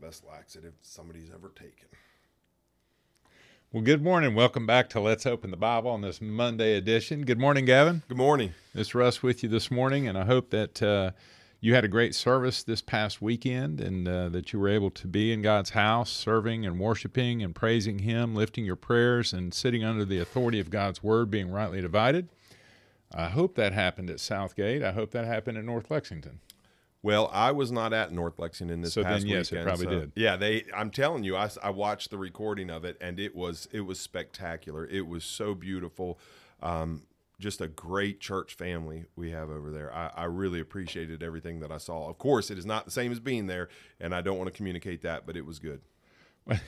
best laxative somebody's ever taken. Well, good morning. Welcome back to Let's Open the Bible on this Monday edition. Good morning, Gavin. Good morning. It's Russ with you this morning, and I hope that uh, you had a great service this past weekend and uh, that you were able to be in God's house, serving and worshiping and praising Him, lifting your prayers, and sitting under the authority of God's Word, being rightly divided. I hope that happened at Southgate. I hope that happened at North Lexington. Well, I was not at North Lexington this So past then, yes, it probably so- did. Yeah, they. I'm telling you, I watched the recording of it, and it was it was spectacular. It was so beautiful. Um, just a great church family we have over there. I, I really appreciated everything that I saw. Of course, it is not the same as being there, and I don't want to communicate that, but it was good.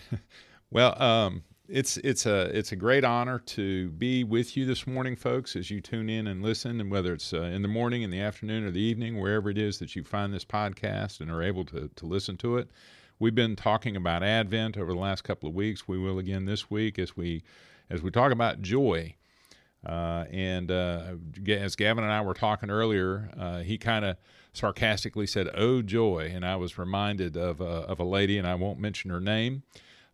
Well, um, it's it's a it's a great honor to be with you this morning, folks, as you tune in and listen, and whether it's uh, in the morning, in the afternoon, or the evening, wherever it is that you find this podcast and are able to to listen to it. We've been talking about Advent over the last couple of weeks. We will again this week as we as we talk about joy. Uh, and uh, as Gavin and I were talking earlier, uh, he kind of sarcastically said, "Oh joy!" And I was reminded of uh, of a lady, and I won't mention her name,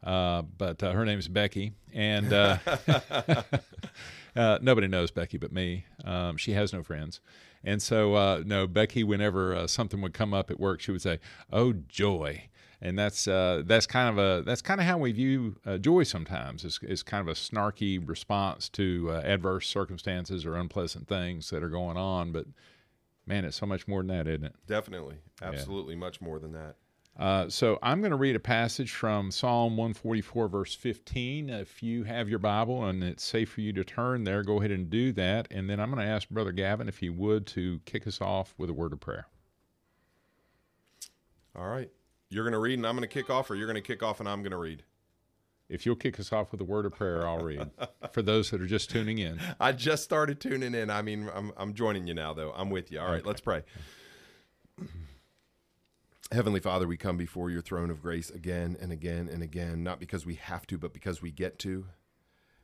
uh, but uh, her name is Becky, and uh, uh, nobody knows Becky but me. Um, she has no friends, and so uh, no Becky. Whenever uh, something would come up at work, she would say, "Oh joy." And that's uh, that's kind of a that's kind of how we view uh, joy sometimes. Is is kind of a snarky response to uh, adverse circumstances or unpleasant things that are going on. But man, it's so much more than that, isn't it? Definitely, absolutely, much more than that. Uh, so I'm going to read a passage from Psalm 144, verse 15. If you have your Bible and it's safe for you to turn there, go ahead and do that. And then I'm going to ask Brother Gavin if he would to kick us off with a word of prayer. All right, you're going to read, and I'm going to kick off, or you're going to kick off, and I'm going to read. If you'll kick us off with a word of prayer, I'll read. For those that are just tuning in, I just started tuning in. I mean, I'm, I'm joining you now, though. I'm with you. All right, let's pray. Heavenly Father, we come before your throne of grace again and again and again, not because we have to, but because we get to,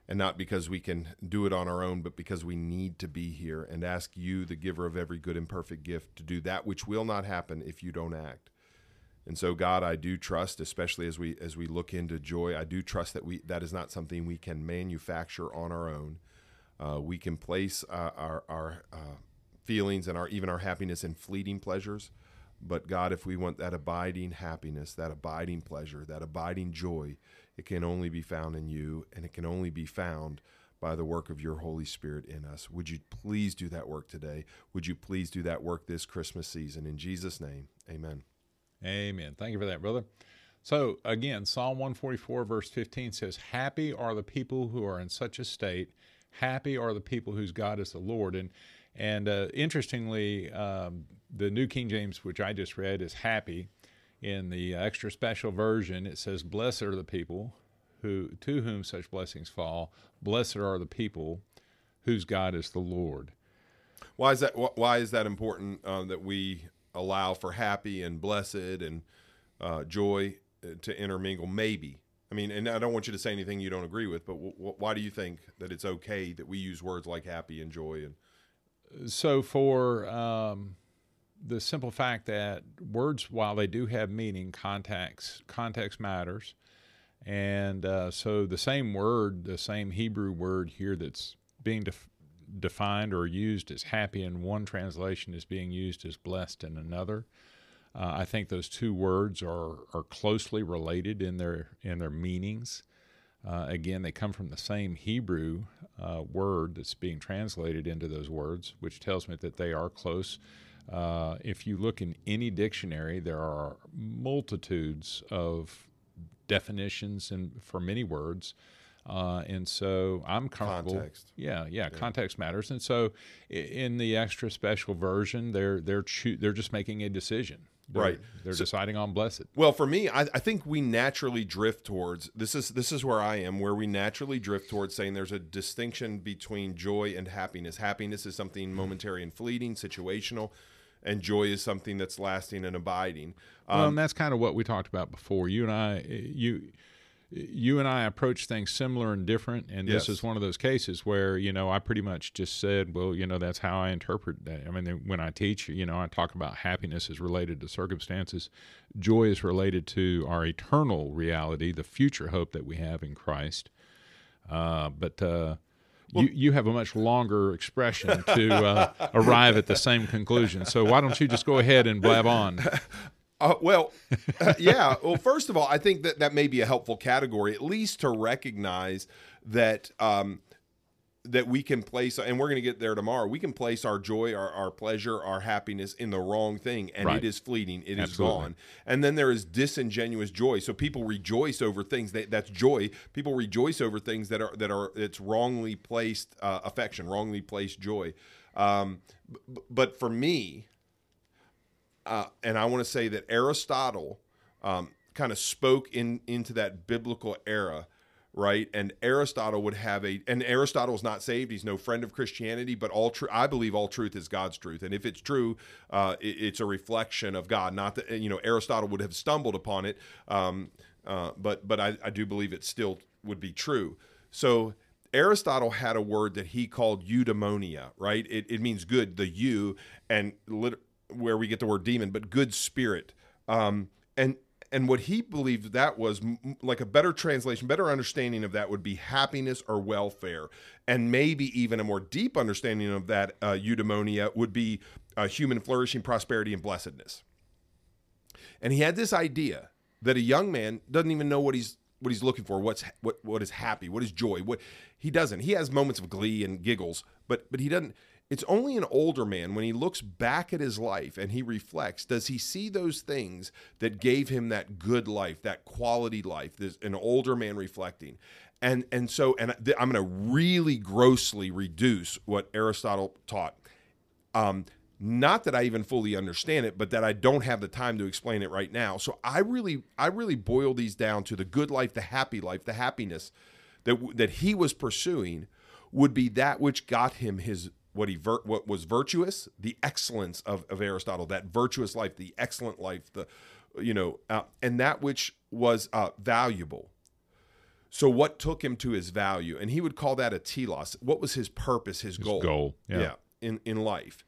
and not because we can do it on our own, but because we need to be here and ask you, the giver of every good and perfect gift, to do that which will not happen if you don't act. And so, God, I do trust, especially as we as we look into joy, I do trust that we that is not something we can manufacture on our own. Uh, we can place uh, our our uh, feelings and our even our happiness in fleeting pleasures, but God, if we want that abiding happiness, that abiding pleasure, that abiding joy, it can only be found in you, and it can only be found by the work of your Holy Spirit in us. Would you please do that work today? Would you please do that work this Christmas season? In Jesus' name, Amen. Amen. Thank you for that, brother. So, again, Psalm 144, verse 15 says, Happy are the people who are in such a state. Happy are the people whose God is the Lord. And and uh, interestingly, um, the New King James, which I just read, is happy. In the extra special version, it says, Blessed are the people who to whom such blessings fall. Blessed are the people whose God is the Lord. Why is that? Why is that important uh, that we allow for happy and blessed and uh, joy uh, to intermingle? Maybe. I mean, and I don't want you to say anything you don't agree with, but w- w- why do you think that it's okay that we use words like happy and joy? And so for um, the simple fact that words while they do have meaning context context matters and uh, so the same word the same hebrew word here that's being def- defined or used as happy in one translation is being used as blessed in another uh, I think those two words are are closely related in their in their meanings. Uh, again, they come from the same Hebrew uh, word that's being translated into those words, which tells me that they are close. Uh, if you look in any dictionary, there are multitudes of definitions and for many words. Uh, and so I'm comfortable. Context. Yeah, yeah, context matters. And so in the extra special version, they're they're choo- they're just making a decision. They're, Right. They're deciding on blessed. Well, for me, I, I think we naturally drift towards this is this is where I am, where we naturally drift towards saying there's a distinction between joy and happiness. Happiness is something momentary and fleeting, situational, and joy is something that's lasting and abiding. Um, well, and that's kind of what we talked about before. You and I, you, you and I approach things similar and different, and this Yes. is one of those cases where you know I pretty much just said, well, you know, that's how I interpret that. I mean, when I teach, you know, I talk about happiness is related to circumstances, joy is related to our eternal reality, the future hope that we have in Christ. Uh, but uh, you you have a much longer expression to uh, arrive at the same conclusion. So why don't you just go ahead and blab on? Uh, well, uh, yeah. Well, first of all, I think that that may be a helpful category, at least to recognize that um, that we can place, and we're going to get there tomorrow. We can place our joy, our, our pleasure, our happiness in the wrong thing, and Right. it is fleeting. It is Absolutely. gone. And then there is disingenuous joy. So people rejoice over things that that's joy. People rejoice over things that are that are it's wrongly placed uh, affection, wrongly placed joy. Um, b- but for me, uh, and I want to say that Aristotle um, kind of spoke in into that biblical era, right? And Aristotle would have a, and Aristotle's not saved; he's no friend of Christianity. But all true, I believe all truth is God's truth, and if it's true, uh, it- it's a reflection of God. Not that you know Aristotle would have stumbled upon it, um, uh, but but I, I do believe it still would be true. So. Aristotle had a word that he called eudaimonia, right? It, it means good, the you, and lit- where we get the word demon, but good spirit. Um, and and what he believed that was like a better translation, better understanding of that would be happiness or welfare, and maybe even a more deep understanding of that uh, eudaimonia would be uh, human flourishing, prosperity, and blessedness. And he had this idea that a young man doesn't even know what he's what he's looking for, what's what what is happy, what is joy. What he doesn't. He has moments of glee and giggles, but but he doesn't. It's only an older man when he looks back at his life and he reflects, does he see those things that gave him that good life, that quality life? There's an older man reflecting. And and so and I'm going to really grossly reduce what Aristotle taught. Um, not that I even fully understand it, but that I don't have the time to explain it right now. So I really, I really boil these down to the good life, the happy life, the happiness that that he was pursuing would be that which got him his what he vir- what was virtuous, the excellence of, of Aristotle, that virtuous life, the excellent life, the you know, uh, and that which was uh, valuable. So what took him to his value, and he would call that a telos. What was his purpose, his, goal? goal, yeah. in in life.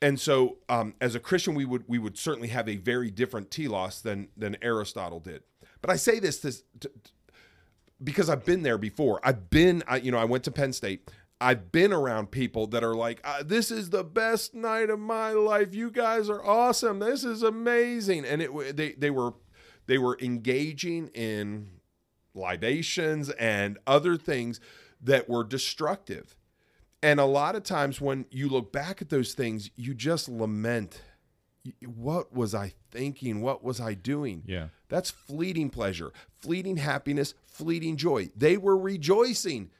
And so, um, as a Christian, we would we would certainly have a very different telos than than Aristotle did. But I say this this to, because I've been there before. I've been, I, you know, I went to Penn State. I've been around people that are like, uh, "This is the best night of my life. You guys are awesome. This is amazing." And it they they were they were engaging in libations and other things that were destructive. And a lot of times when you look back at those things, you just lament, what was I thinking? What was I doing? Yeah. That's fleeting pleasure, fleeting happiness, fleeting joy. They were rejoicing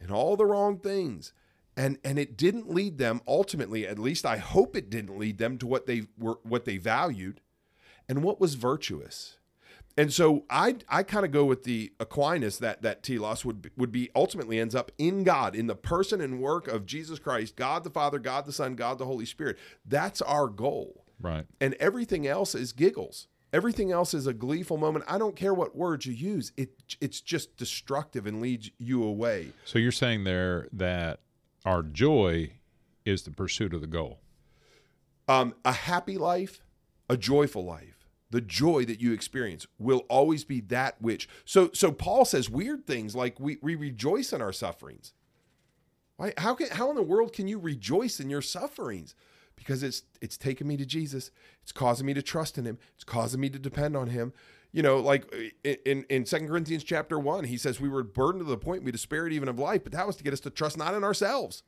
in all the wrong things. And and it didn't lead them ultimately, at least I hope it didn't lead them to what they were what they valued and what was virtuous. And so I I kind of go with the Aquinas that that telos would be, would be ultimately ends up in God in the person and work of Jesus Christ, God the Father, God the Son, God the Holy Spirit. That's our goal. Right. And everything else is giggles. Everything else is a gleeful moment. I don't care what words you use. It it's just destructive and leads you away. So you're saying there that our joy is the pursuit of the goal. Um, a happy life, a joyful life, the joy that you experience will always be that which. So, so Paul says weird things like we, we rejoice in our sufferings. Why? How can how in the world can you rejoice in your sufferings? Because it's it's taken me to Jesus. It's causing me to trust in Him. It's causing me to depend on Him. You know, like in in Second Corinthians chapter one, he says we were burdened to the point we despaired even of life, but that was to get us to trust not in ourselves.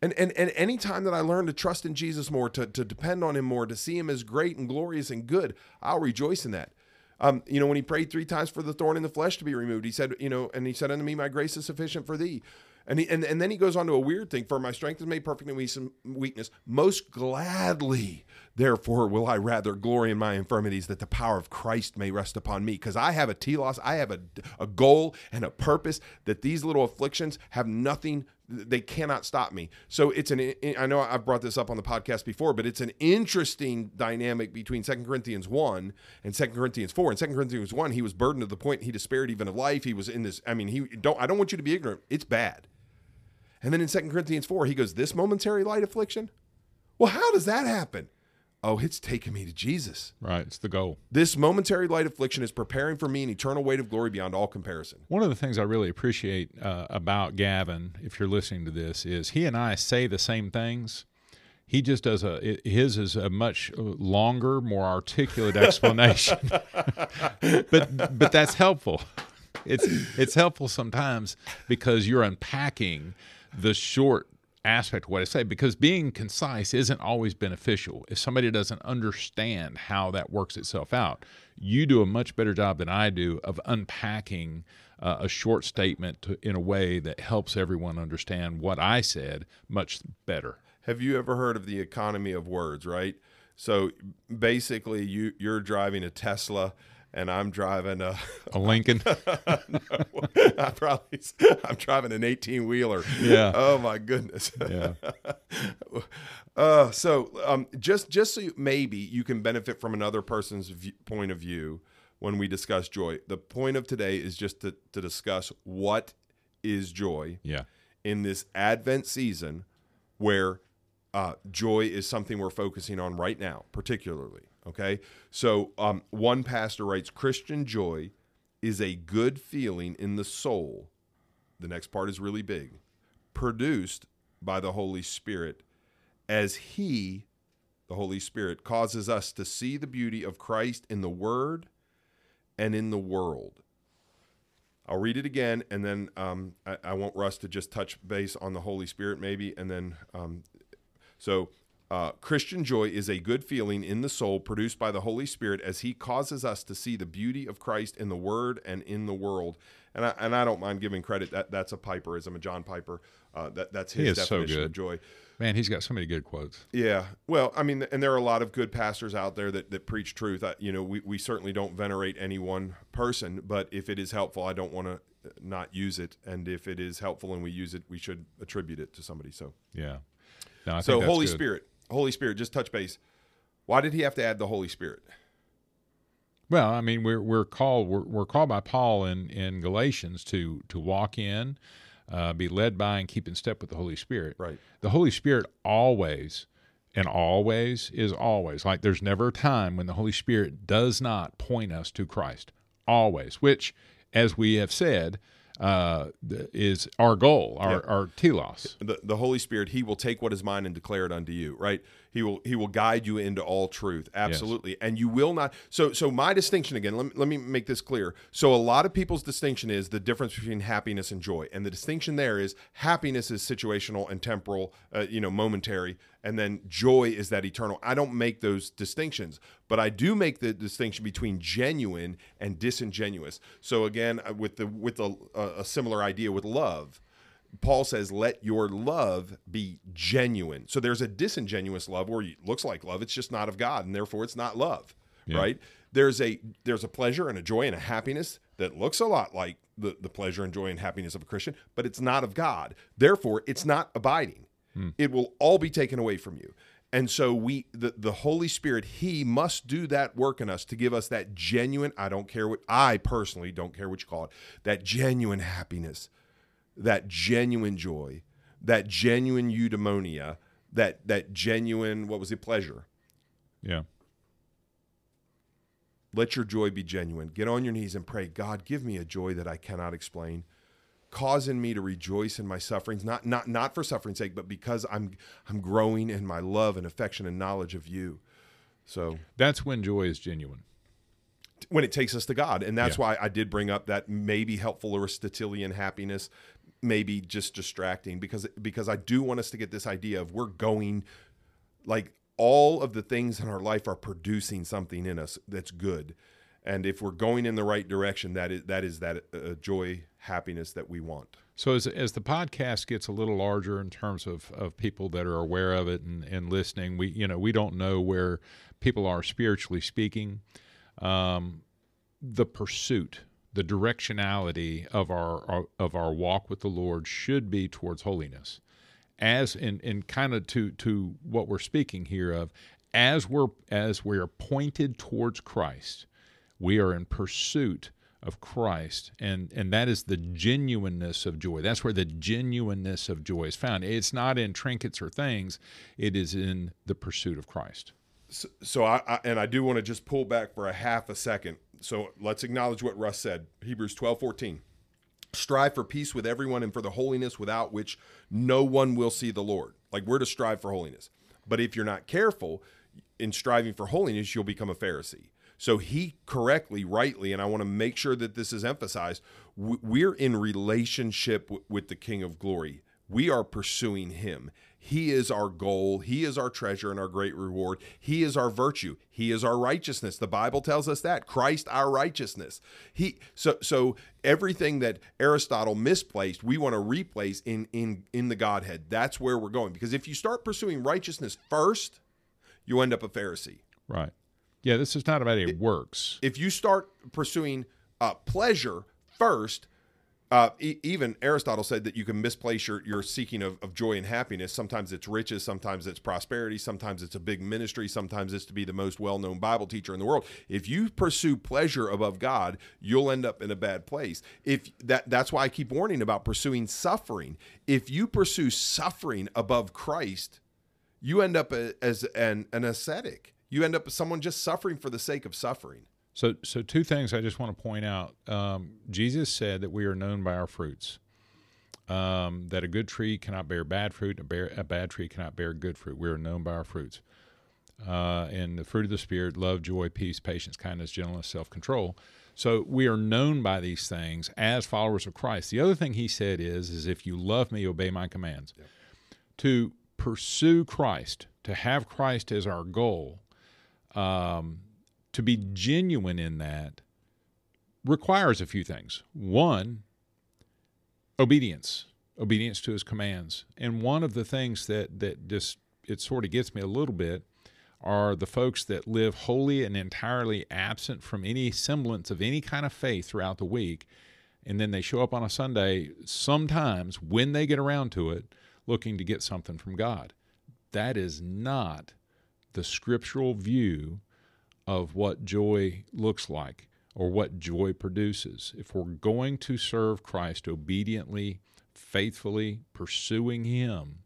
And and and any time that I learn to trust in Jesus more, to to depend on Him more, to see Him as great and glorious and good, I'll rejoice in that. Um, you know, when he prayed three times for the thorn in the flesh to be removed, he said, you know, and he said unto me, My grace is sufficient for thee. And he, and, and then he goes on to a weird thing, for my strength is made perfect in weak- weakness. Most gladly, therefore, will I rather glory in my infirmities, that the power of Christ may rest upon me. Because I have a telos, I have a, a goal and a purpose that these little afflictions have nothing they cannot stop me. So it's an I know I've brought this up on the podcast before, but it's an interesting dynamic between Second Corinthians 1 and Second Corinthians 4. In Second Corinthians 1, he was burdened to the point he despaired even of life. He was in this I mean, he don't I don't want you to be ignorant. It's bad. And then in Second Corinthians 4, he goes, "This momentary light affliction? Well, how does that happen?" Oh, it's taking me to Jesus. Right. It's the goal. This momentary light affliction is preparing for me an eternal weight of glory beyond all comparison. One of the things I really appreciate uh, about Gavin, if you're listening to this, is he and I say the same things. He just does a his is a much longer, more articulate explanation. but but that's helpful. It's it's helpful sometimes because you're unpacking the short aspect of what I say because being concise isn't always beneficial. If somebody doesn't understand how that works itself out, you do a much better job than I do of unpacking uh, a short statement to, in a way that helps everyone understand what I said much better. Have you ever heard of the economy of words, right? So basically you you're driving a Tesla and I'm driving a, a Lincoln. no, I probably I'm driving an 18 wheeler. Yeah. Oh my goodness. Yeah. uh, so um, just just so you, maybe you can benefit from another person's view, point of view when we discuss joy. The point of today is just to, to discuss what is joy. Yeah. In this Advent season, where uh, joy is something we're focusing on right now, particularly. Okay. So um, one pastor writes Christian joy is a good feeling in the soul. The next part is really big. Produced by the Holy Spirit as He, the Holy Spirit, causes us to see the beauty of Christ in the Word and in the world. I'll read it again, and then um, I, I, want Russ to just touch base on the Holy Spirit, maybe, and then um, so uh, Christian joy is a good feeling in the soul produced by the Holy Spirit as He causes us to see the beauty of Christ in the Word and in the world. And I, and I don't mind giving credit that that's a Piperism, a John Piper. Uh, that that's his definition so of joy. Man, he's got so many good quotes. Yeah. Well, I mean, and there are a lot of good pastors out there that, that preach truth. I, you know, we, we certainly don't venerate any one person, but if it is helpful, I don't want to not use it. And if it is helpful and we use it, we should attribute it to somebody. So, yeah. No, so Holy good. Spirit, Holy Spirit, just touch base. Why did he have to add the Holy Spirit? Well, I mean, we're we're called we're, we're called by Paul in in Galatians to to walk in, uh, be led by, and keep in step with the Holy Spirit. Right. The Holy Spirit always and always is always like there's never a time when the Holy Spirit does not point us to Christ. Always, which, as we have said, uh, is our goal, our, yeah. our telos. The, the Holy Spirit, He will take what is mine and declare it unto you, right? He will He will guide you into all truth, absolutely, yes. and you will not. So so my distinction again. Let me, let me make this clear. So a lot of people's distinction is the difference between happiness and joy, and the distinction there is happiness is situational and temporal, uh, you know, momentary, and then joy is that eternal. I don't make those distinctions, but I do make the distinction between genuine and disingenuous. So again, uh, with the with a, a similar idea with love Paul says, let your love be genuine. So there's a disingenuous love where it looks like love, it's just not of God, and therefore it's not love. Yeah. Right? There's a there's a pleasure and a joy and a happiness that looks a lot like the, the pleasure and joy and happiness of a Christian, but it's not of God. Therefore, it's not abiding. Hmm. It will all be taken away from you. And so we the, the Holy Spirit, He must do that work in us to give us that genuine, I don't care what I personally don't care what you call it, that genuine happiness that genuine joy, that genuine eudaimonia, that that genuine what was it pleasure. Yeah. Let your joy be genuine. Get on your knees and pray, God, give me a joy that I cannot explain. Cause in me to rejoice in my sufferings, not not not for suffering's sake, but because I'm I'm growing in my love and affection and knowledge of you. So that's when joy is genuine when it takes us to God. And that's yeah. why I did bring up that maybe helpful Aristotelian happiness maybe just distracting because because I do want us to get this idea of we're going like all of the things in our life are producing something in us that's good and if we're going in the right direction that is that is that uh, joy happiness that we want so as, as the podcast gets a little larger in terms of, of people that are aware of it and, and listening we you know we don't know where people are spiritually speaking um, the pursuit the directionality of our, our of our walk with the Lord should be towards holiness. As in, in kind of to to what we're speaking here of, as we're as we're pointed towards Christ, we are in pursuit of Christ, and and that is the genuineness of joy. That's where the genuineness of joy is found. It's not in trinkets or things; it is in the pursuit of Christ. So, so I, I and I do want to just pull back for a half a second. So let's acknowledge what Russ said. Hebrews twelve fourteen. Strive for peace with everyone and for the holiness without which no one will see the Lord. Like we're to strive for holiness. But if you're not careful in striving for holiness, you'll become a Pharisee. So he correctly, rightly, and I want to make sure that this is emphasized. We're in relationship with the King of Glory. We are pursuing him. He is our goal. He is our treasure and our great reward. He is our virtue. He is our righteousness. The Bible tells us that Christ our righteousness. He so so everything that Aristotle misplaced, we want to replace in in in the Godhead. That's where we're going because if you start pursuing righteousness first, you end up a Pharisee. Right. Yeah, this is not about it, works. If you start pursuing uh, pleasure first, uh, e- even Aristotle said that you can misplace your, your seeking of, of joy and happiness. Sometimes it's riches, sometimes it's prosperity, sometimes it's a big ministry, sometimes it's to be the most well known Bible teacher in the world. If you pursue pleasure above God, you'll end up in a bad place. If that that's why I keep warning about pursuing suffering. If you pursue suffering above Christ, you end up as an, an ascetic you end up with someone just suffering for the sake of suffering. So, so two things I just want to point out. Um, Jesus said that we are known by our fruits. Um, that a good tree cannot bear bad fruit, a, bear, a bad tree cannot bear good fruit. We are known by our fruits. Uh, and the fruit of the Spirit love, joy, peace, patience, kindness, gentleness, self control. So we are known by these things as followers of Christ. The other thing he said is, is if you love me, obey my commands. Yep. To pursue Christ, to have Christ as our goal, um, to be genuine in that requires a few things. One, obedience, obedience to his commands. And one of the things that that just it sort of gets me a little bit are the folks that live wholly and entirely absent from any semblance of any kind of faith throughout the week. And then they show up on a Sunday, sometimes when they get around to it, looking to get something from God. That is not the scriptural view of what joy looks like or what joy produces. If we're going to serve Christ obediently, faithfully, pursuing Him,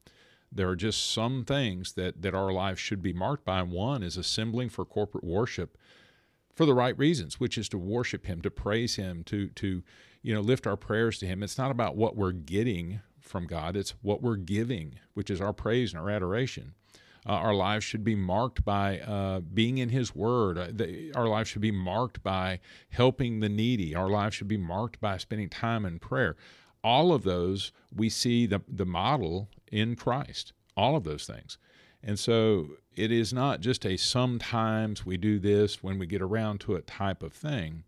there are just some things that, that our lives should be marked by. One is assembling for corporate worship for the right reasons, which is to worship Him, to praise Him, to, to you know, lift our prayers to Him. It's not about what we're getting from God, it's what we're giving, which is our praise and our adoration. Uh, our lives should be marked by uh, being in His Word. Uh, our lives should be marked by helping the needy. Our lives should be marked by spending time in prayer. All of those, we see the, the model in Christ, all of those things. And so it is not just a sometimes we do this when we get around to it type of thing.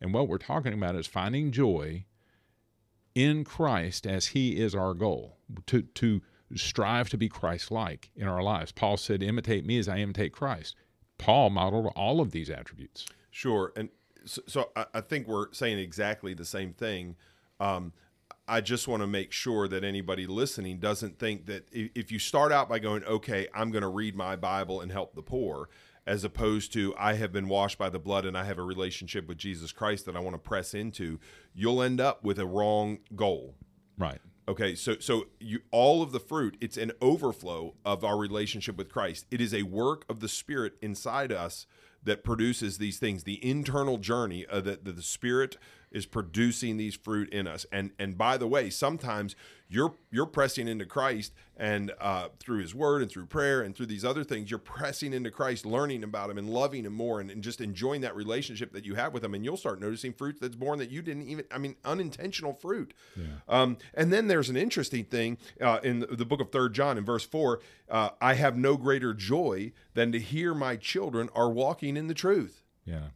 And what we're talking about is finding joy in Christ as He is our goal. To, to strive to be Christ like in our lives. Paul said, Imitate me as I imitate Christ. Paul modeled all of these attributes. Sure. And so, so I, think we're saying exactly the same thing. Um, I just want to make sure that anybody listening doesn't think that if you start out by going, okay, I'm going to read my Bible and help the poor, as opposed to I have been washed by the blood and I have a relationship with Jesus Christ that I want to press into, you'll end up with a wrong goal. Right. Okay, so so you all of the fruit, it's an overflow of our relationship with Christ. It is a work of the Spirit inside us that produces these things. The internal journey uh, that the Spirit is producing these fruit in us. And and by the way, sometimes you're you're pressing into Christ and uh, through His Word and through prayer and through these other things, you're pressing into Christ, learning about Him and loving Him more, and, and just enjoying that relationship that you have with Him. And you'll start noticing fruit that's born that you didn't even. I mean, unintentional fruit. Yeah. Um, and then there's an interesting thing uh, in the book of Third John in verse four. Uh, I have no greater joy than to hear my children are walking in the truth. Yeah.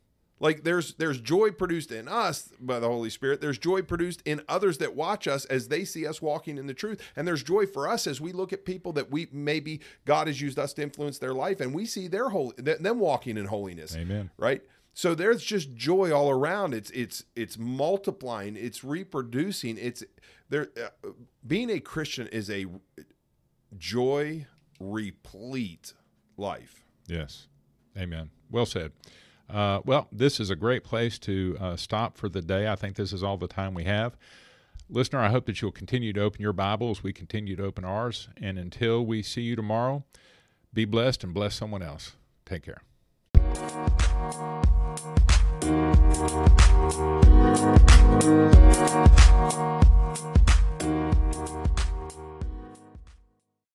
Like there's there's joy produced in us by the Holy Spirit. There's joy produced in others that watch us as they see us walking in the truth. And there's joy for us as we look at people that we maybe God has used us to influence their life and we see their whole them walking in holiness. Amen. Right? So there's just joy all around. It's it's it's multiplying. It's reproducing. It's there. Uh, being a Christian is a joy replete life. Yes. Amen. Well said. Uh, well, this is a great place to uh, stop for the day. I think this is all the time we have. Listener, I hope that you'll continue to open your Bibles. We continue to open ours. And until we see you tomorrow, be blessed and bless someone else. Take care.